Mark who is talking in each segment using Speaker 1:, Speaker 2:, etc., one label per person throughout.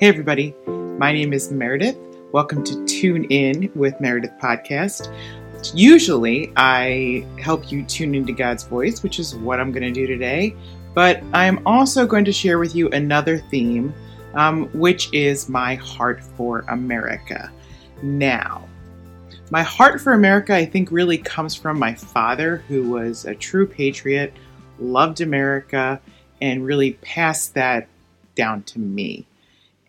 Speaker 1: Hey, everybody. My name is Meredith. Welcome to Tune In with Meredith Podcast. Usually, I help you tune into God's voice, which is what I'm going to do today. But I'm also going to share with you another theme, um, which is my heart for America. Now, my heart for America, I think, really comes from my father, who was a true patriot, loved America, and really passed that down to me.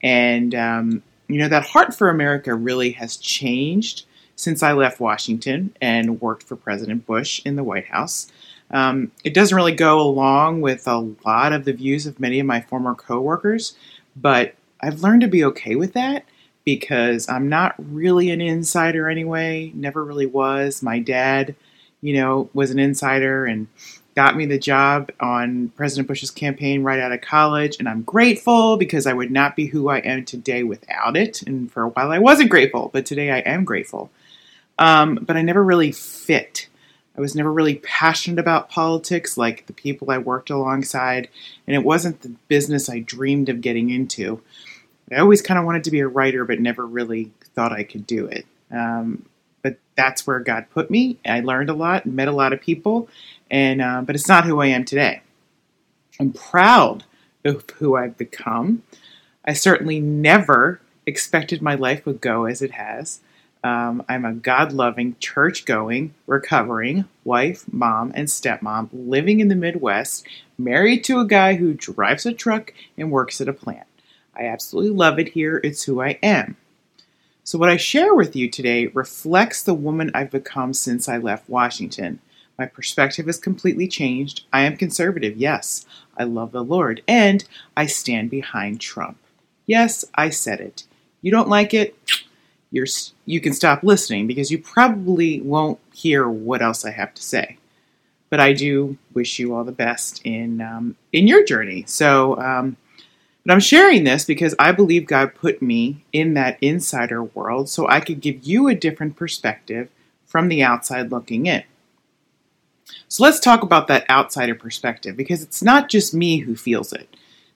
Speaker 1: And, um, you know, that heart for America really has changed since I left Washington and worked for President Bush in the White House. Um, it doesn't really go along with a lot of the views of many of my former coworkers, but I've learned to be okay with that because I'm not really an insider anyway, never really was. My dad, you know, was an insider and got me the job on President Bush's campaign right out of college, and I'm grateful because I would not be who I am today without it. And for a while, I wasn't grateful, but today I am grateful. Um, but I never really fit. I was never really passionate about politics like the people I worked alongside, and it wasn't the business I dreamed of getting into. I always kind of wanted to be a writer, but never really thought I could do it. Um, but that's where God put me. I learned a lot, met a lot of people, and uh, but it's not who I am today. I'm proud of who I've become. I certainly never expected my life would go as it has. Um, I'm a God loving, church going, recovering wife, mom, and stepmom living in the Midwest, married to a guy who drives a truck and works at a plant. I absolutely love it here. It's who I am. So, what I share with you today reflects the woman I've become since I left Washington. My perspective has completely changed. I am conservative, yes. I love the Lord, and I stand behind Trump. Yes, I said it. You don't like it? You're, you can stop listening because you probably won't hear what else I have to say. But I do wish you all the best in um, in your journey. So, um, but I'm sharing this because I believe God put me in that insider world so I could give you a different perspective from the outside looking in. So let's talk about that outsider perspective because it's not just me who feels it.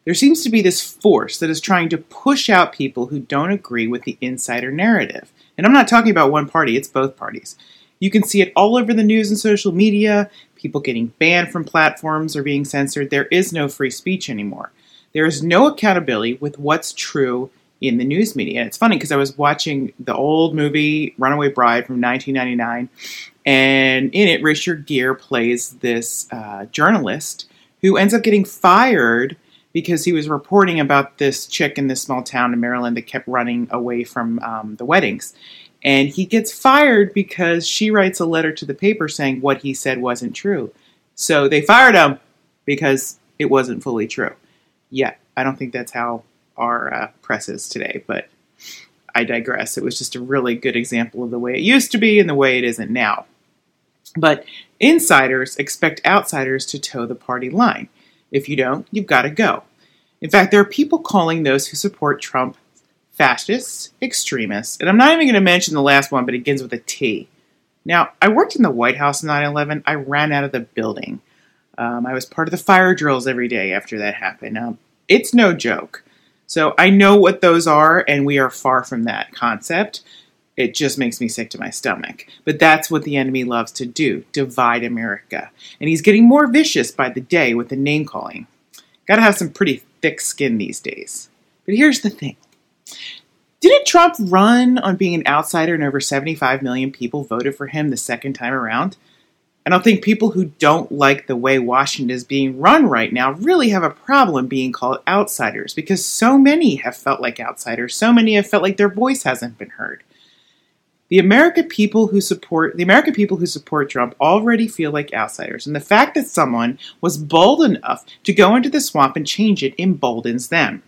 Speaker 1: There seems to be this force that is trying to push out people who don't agree with the insider narrative. And I'm not talking about one party, it's both parties. You can see it all over the news and social media, people getting banned from platforms or being censored. There is no free speech anymore. There is no accountability with what's true in the news media. And it's funny because I was watching the old movie Runaway Bride from 1999, and in it, Richard Gere plays this uh, journalist who ends up getting fired because he was reporting about this chick in this small town in Maryland that kept running away from um, the weddings. And he gets fired because she writes a letter to the paper saying what he said wasn't true. So they fired him because it wasn't fully true. Yeah, I don't think that's how our uh, press is today, but I digress. It was just a really good example of the way it used to be and the way it isn't now. But insiders expect outsiders to toe the party line. If you don't, you've got to go. In fact, there are people calling those who support Trump fascists, extremists, and I'm not even going to mention the last one, but it begins with a T. Now, I worked in the White House in 9 11. I ran out of the building. Um, I was part of the fire drills every day after that happened. Now, it's no joke. So I know what those are, and we are far from that concept. It just makes me sick to my stomach. But that's what the enemy loves to do divide America. And he's getting more vicious by the day with the name calling. Gotta have some pretty thick skin these days. But here's the thing Didn't Trump run on being an outsider and over 75 million people voted for him the second time around? I don't think people who don't like the way Washington is being run right now really have a problem being called outsiders because so many have felt like outsiders. So many have felt like their voice hasn't been heard. The American people who support the American people who support Trump already feel like outsiders, and the fact that someone was bold enough to go into the swamp and change it emboldens them.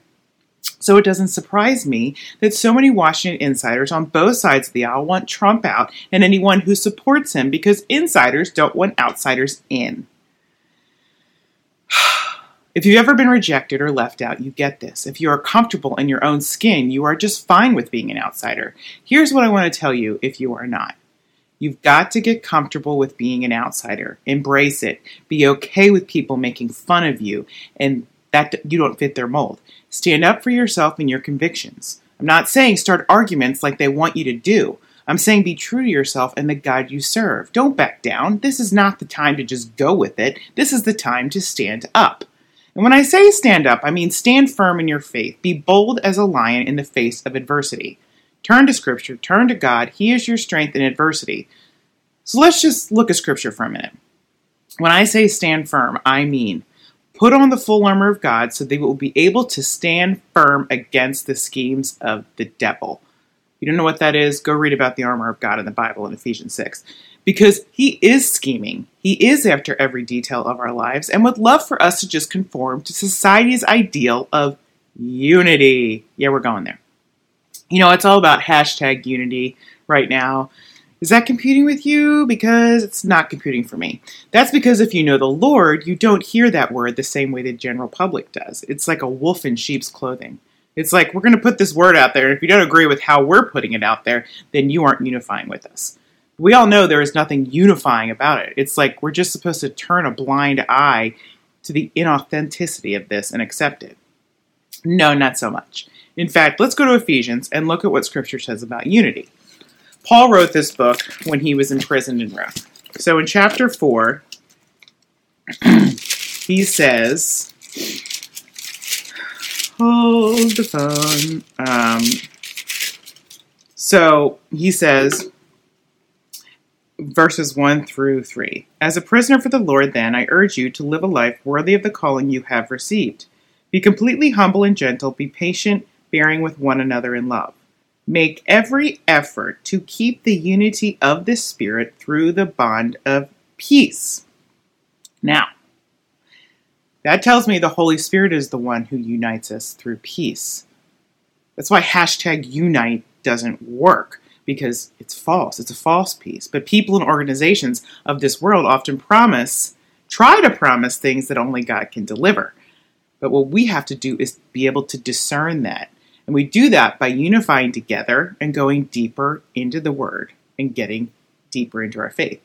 Speaker 1: So it doesn't surprise me that so many Washington insiders on both sides of the aisle want Trump out and anyone who supports him because insiders don't want outsiders in. If you've ever been rejected or left out, you get this. If you are comfortable in your own skin, you are just fine with being an outsider. Here's what I want to tell you if you are not. You've got to get comfortable with being an outsider. Embrace it. Be okay with people making fun of you and that you don't fit their mold. Stand up for yourself and your convictions. I'm not saying start arguments like they want you to do. I'm saying be true to yourself and the God you serve. Don't back down. This is not the time to just go with it. This is the time to stand up. And when I say stand up, I mean stand firm in your faith. Be bold as a lion in the face of adversity. Turn to Scripture, turn to God. He is your strength in adversity. So let's just look at Scripture for a minute. When I say stand firm, I mean put on the full armor of God so they will be able to stand firm against the schemes of the devil. You don't know what that is? Go read about the armor of God in the Bible in Ephesians 6. Because he is scheming. He is after every detail of our lives and would love for us to just conform to society's ideal of unity. Yeah, we're going there. You know, it's all about hashtag unity right now. Is that computing with you? Because it's not computing for me. That's because if you know the Lord, you don't hear that word the same way the general public does. It's like a wolf in sheep's clothing. It's like we're going to put this word out there, and if you don't agree with how we're putting it out there, then you aren't unifying with us. We all know there is nothing unifying about it. It's like we're just supposed to turn a blind eye to the inauthenticity of this and accept it. No, not so much. In fact, let's go to Ephesians and look at what Scripture says about unity. Paul wrote this book when he was imprisoned in Rome. So in chapter 4, he says, hold the phone. Um, so he says, verses 1 through 3 As a prisoner for the Lord, then, I urge you to live a life worthy of the calling you have received. Be completely humble and gentle, be patient, bearing with one another in love. Make every effort to keep the unity of the Spirit through the bond of peace. Now, that tells me the Holy Spirit is the one who unites us through peace. That's why hashtag unite doesn't work because it's false. It's a false peace. But people and organizations of this world often promise, try to promise things that only God can deliver. But what we have to do is be able to discern that. And we do that by unifying together and going deeper into the Word and getting deeper into our faith.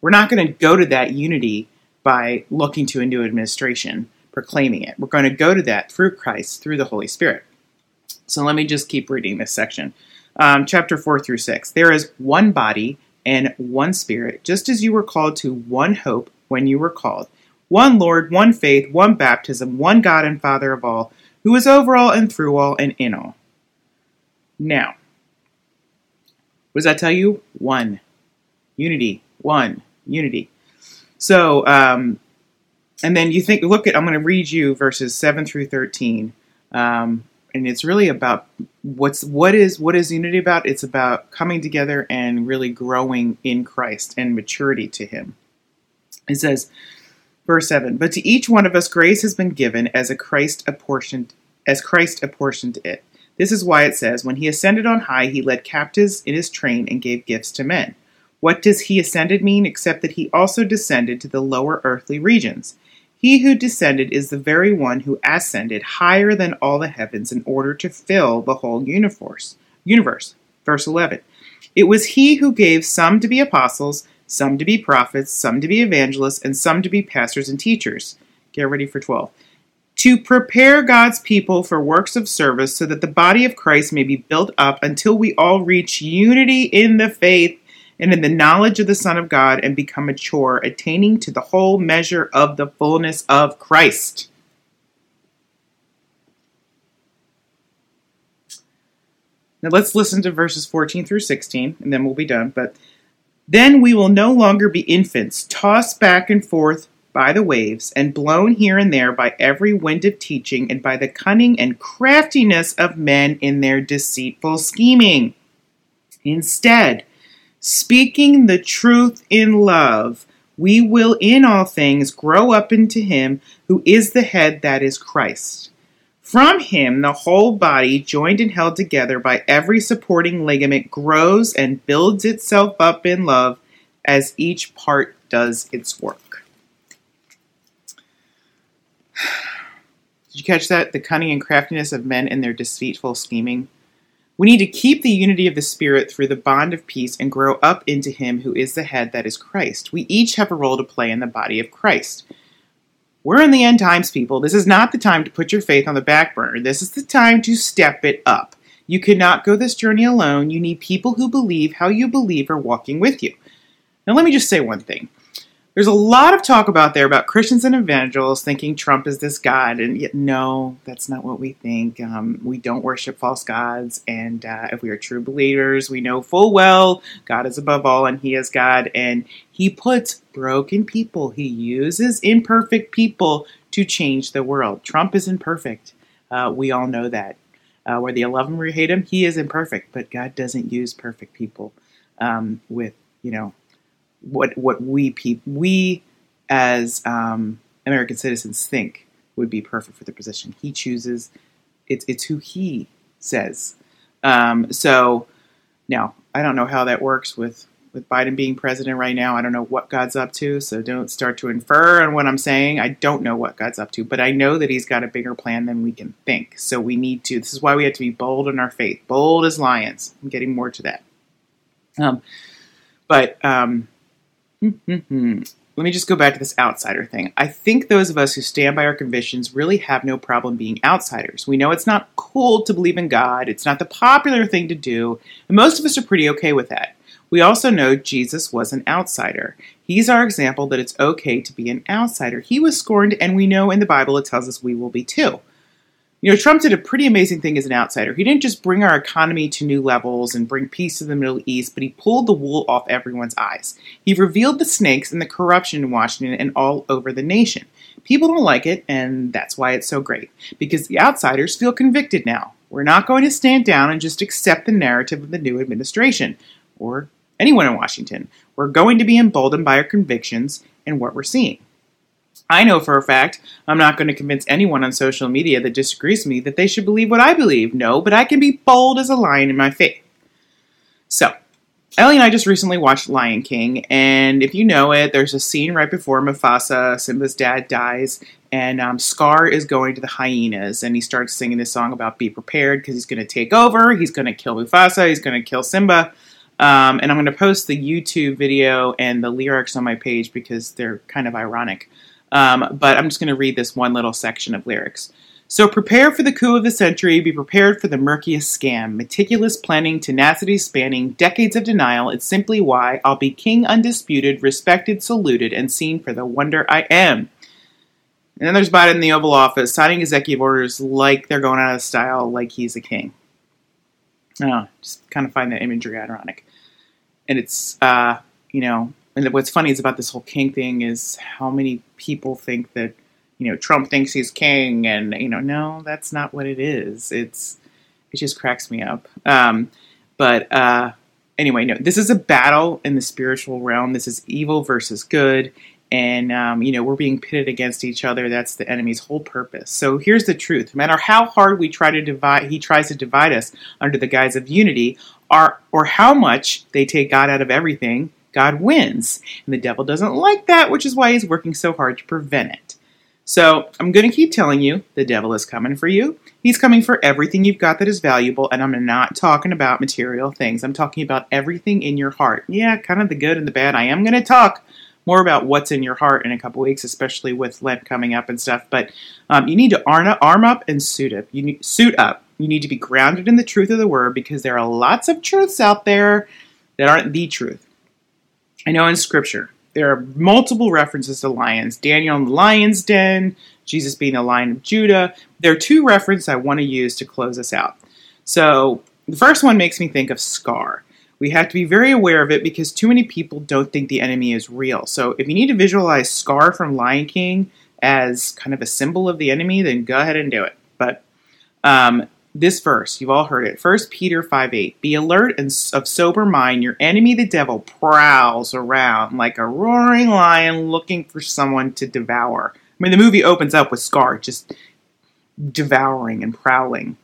Speaker 1: We're not going to go to that unity by looking to a new administration, proclaiming it. We're going to go to that through Christ, through the Holy Spirit. So let me just keep reading this section. Um, chapter 4 through 6. There is one body and one spirit, just as you were called to one hope when you were called. One Lord, one faith, one baptism, one God and Father of all, who is over all and through all and in all. Now, what does that tell you? One. Unity. One. Unity. So, um, and then you think, look at, I'm going to read you verses 7 through 13. Um, and it's really about what's what is what is unity about it's about coming together and really growing in christ and maturity to him it says verse 7 but to each one of us grace has been given as a christ apportioned as christ apportioned it this is why it says when he ascended on high he led captives in his train and gave gifts to men what does he ascended mean except that he also descended to the lower earthly regions? He who descended is the very one who ascended higher than all the heavens in order to fill the whole universe. Universe. Verse 11. It was he who gave some to be apostles, some to be prophets, some to be evangelists, and some to be pastors and teachers. Get ready for 12. To prepare God's people for works of service so that the body of Christ may be built up until we all reach unity in the faith and in the knowledge of the Son of God and become mature, attaining to the whole measure of the fullness of Christ. Now let's listen to verses 14 through 16, and then we'll be done. But then we will no longer be infants, tossed back and forth by the waves, and blown here and there by every wind of teaching, and by the cunning and craftiness of men in their deceitful scheming. Instead, Speaking the truth in love, we will in all things grow up into Him who is the head, that is Christ. From Him, the whole body, joined and held together by every supporting ligament, grows and builds itself up in love as each part does its work. Did you catch that? The cunning and craftiness of men in their deceitful scheming. We need to keep the unity of the Spirit through the bond of peace and grow up into Him who is the head, that is Christ. We each have a role to play in the body of Christ. We're in the end times, people. This is not the time to put your faith on the back burner. This is the time to step it up. You cannot go this journey alone. You need people who believe how you believe are walking with you. Now, let me just say one thing. There's a lot of talk about there about Christians and evangelists thinking Trump is this God, and yet no, that's not what we think. Um, we don't worship false gods, and uh, if we are true believers, we know full well God is above all, and He is God, and He puts broken people, He uses imperfect people to change the world. Trump is imperfect. Uh, we all know that. Uh, whether you love him or hate him, he is imperfect, but God doesn't use perfect people um, with you know what what we pe- we as um, American citizens think would be perfect for the position. He chooses. It's it's who he says. Um, so now I don't know how that works with with Biden being president right now. I don't know what God's up to, so don't start to infer on what I'm saying. I don't know what God's up to, but I know that He's got a bigger plan than we can think. So we need to. This is why we have to be bold in our faith, bold as lions. I'm getting more to that. Um, but um, Mm-hmm. let me just go back to this outsider thing. I think those of us who stand by our convictions really have no problem being outsiders. We know it's not cool to believe in God, it's not the popular thing to do, and most of us are pretty okay with that. We also know Jesus was an outsider. He's our example that it's okay to be an outsider. He was scorned, and we know in the Bible it tells us we will be too. You know, Trump did a pretty amazing thing as an outsider. He didn't just bring our economy to new levels and bring peace to the Middle East, but he pulled the wool off everyone's eyes. He revealed the snakes and the corruption in Washington and all over the nation. People don't like it, and that's why it's so great. Because the outsiders feel convicted now. We're not going to stand down and just accept the narrative of the new administration or anyone in Washington. We're going to be emboldened by our convictions and what we're seeing. I know for a fact I'm not going to convince anyone on social media that disagrees with me that they should believe what I believe. No, but I can be bold as a lion in my faith. So, Ellie and I just recently watched Lion King, and if you know it, there's a scene right before Mufasa, Simba's dad, dies, and um, Scar is going to the hyenas, and he starts singing this song about be prepared because he's going to take over, he's going to kill Mufasa, he's going to kill Simba. Um, and I'm going to post the YouTube video and the lyrics on my page because they're kind of ironic. Um, but I'm just going to read this one little section of lyrics. So prepare for the coup of the century, be prepared for the murkiest scam. Meticulous planning, tenacity spanning, decades of denial. It's simply why I'll be king undisputed, respected, saluted, and seen for the wonder I am. And then there's Biden in the Oval Office signing executive orders like they're going out of style, like he's a king. Oh, just kind of find that imagery ironic. And it's, uh, you know, and what's funny is about this whole king thing is how many people think that you know Trump thinks he's king, and you know no, that's not what it is. It's it just cracks me up. Um, but uh, anyway, no, this is a battle in the spiritual realm. This is evil versus good, and um, you know we're being pitted against each other. That's the enemy's whole purpose. So here's the truth: no matter how hard we try to divide, he tries to divide us under the guise of unity, or or how much they take God out of everything God wins. And the devil doesn't like that, which is why he's working so hard to prevent it. So I'm going to keep telling you the devil is coming for you. He's coming for everything you've got that is valuable, and I'm not talking about material things. I'm talking about everything in your heart. Yeah, kind of the good and the bad. I am going to talk more about what's in your heart in a couple weeks, especially with Lent coming up and stuff. But um, you need to arm up and suit up. You need, suit up. You need to be grounded in the truth of the word because there are lots of truths out there that aren't the truth. I know in scripture there are multiple references to lions Daniel in the lion's den, Jesus being the lion of Judah. There are two references I want to use to close us out. So the first one makes me think of Scar. We have to be very aware of it because too many people don't think the enemy is real. So if you need to visualize Scar from Lion King as kind of a symbol of the enemy, then go ahead and do it. But um, this verse, you've all heard it. 1 Peter 5 8. Be alert and of sober mind. Your enemy, the devil, prowls around like a roaring lion looking for someone to devour. I mean, the movie opens up with Scar just devouring and prowling.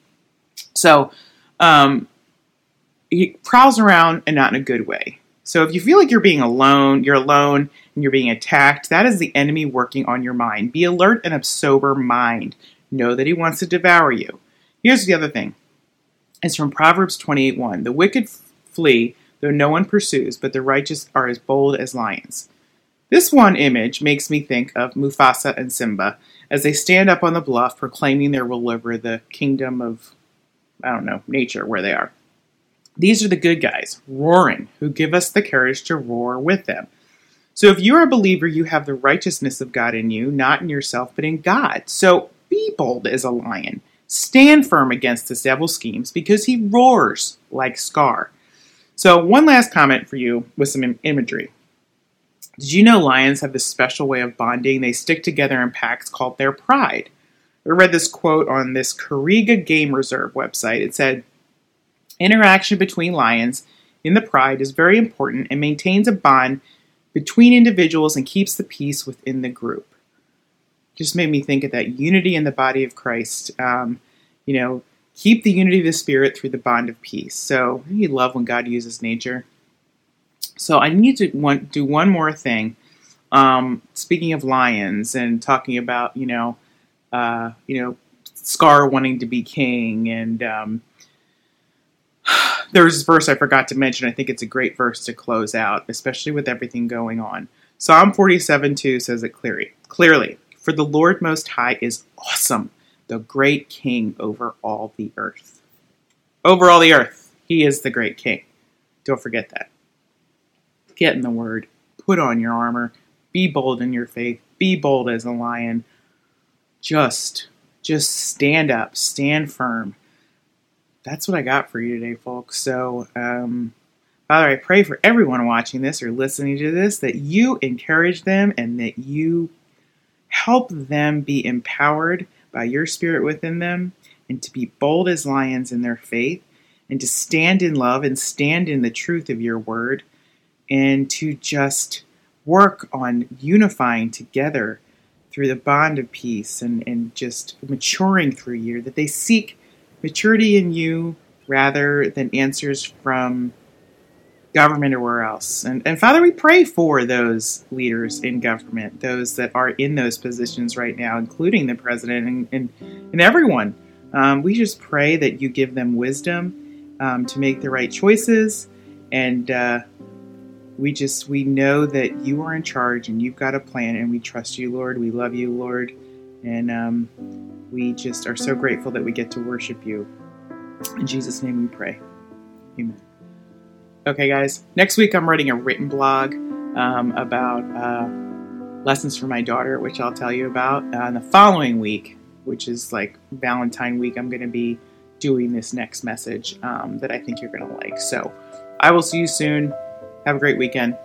Speaker 1: So, um, he prowls around and not in a good way. So, if you feel like you're being alone, you're alone and you're being attacked, that is the enemy working on your mind. Be alert and of sober mind. Know that he wants to devour you. Here's the other thing. It's from Proverbs 28:1. The wicked flee though no one pursues, but the righteous are as bold as lions. This one image makes me think of Mufasa and Simba as they stand up on the bluff proclaiming their rule over the kingdom of, I don't know, nature, where they are. These are the good guys, roaring, who give us the courage to roar with them. So if you are a believer, you have the righteousness of God in you, not in yourself, but in God. So be bold as a lion. Stand firm against this devil's schemes because he roars like Scar. So, one last comment for you with some imagery. Did you know lions have this special way of bonding? They stick together in packs called their pride. I read this quote on this Kariega Game Reserve website. It said, Interaction between lions in the pride is very important and maintains a bond between individuals and keeps the peace within the group. Just made me think of that unity in the body of Christ. Um, you know, keep the unity of the Spirit through the bond of peace. So, you love when God uses nature. So I need to want, do one more thing. Um, speaking of lions and talking about you know, uh, you know, Scar wanting to be king, and um, there was this verse I forgot to mention. I think it's a great verse to close out, especially with everything going on. Psalm 47 2 says it clearly. Clearly, for the Lord Most High is awesome, the great King over all the earth. Over all the earth, He is the great King. Don't forget that. Get in the word. Put on your armor. Be bold in your faith. Be bold as a lion. Just, just stand up. Stand firm. That's what I got for you today, folks. So, um, Father, I pray for everyone watching this or listening to this that you encourage them and that you help them be empowered by your spirit within them and to be bold as lions in their faith and to stand in love and stand in the truth of your word and to just work on unifying together through the bond of peace and, and just maturing through you, that they seek maturity in you rather than answers from government or where else. And, and Father, we pray for those leaders in government, those that are in those positions right now, including the president and, and, and everyone. Um, we just pray that you give them wisdom um, to make the right choices. And uh, we just we know that you are in charge and you've got a plan and we trust you lord. We love you lord. And um, we just are so grateful that we get to worship you. In jesus name we pray. Amen okay guys. Next week i'm writing a written blog um, about uh, lessons for my daughter which i'll tell you about uh, and the following week which is like valentine week. I'm going to be doing this next message um, that i think you're going to like. So i will see you soon. Have a great weekend.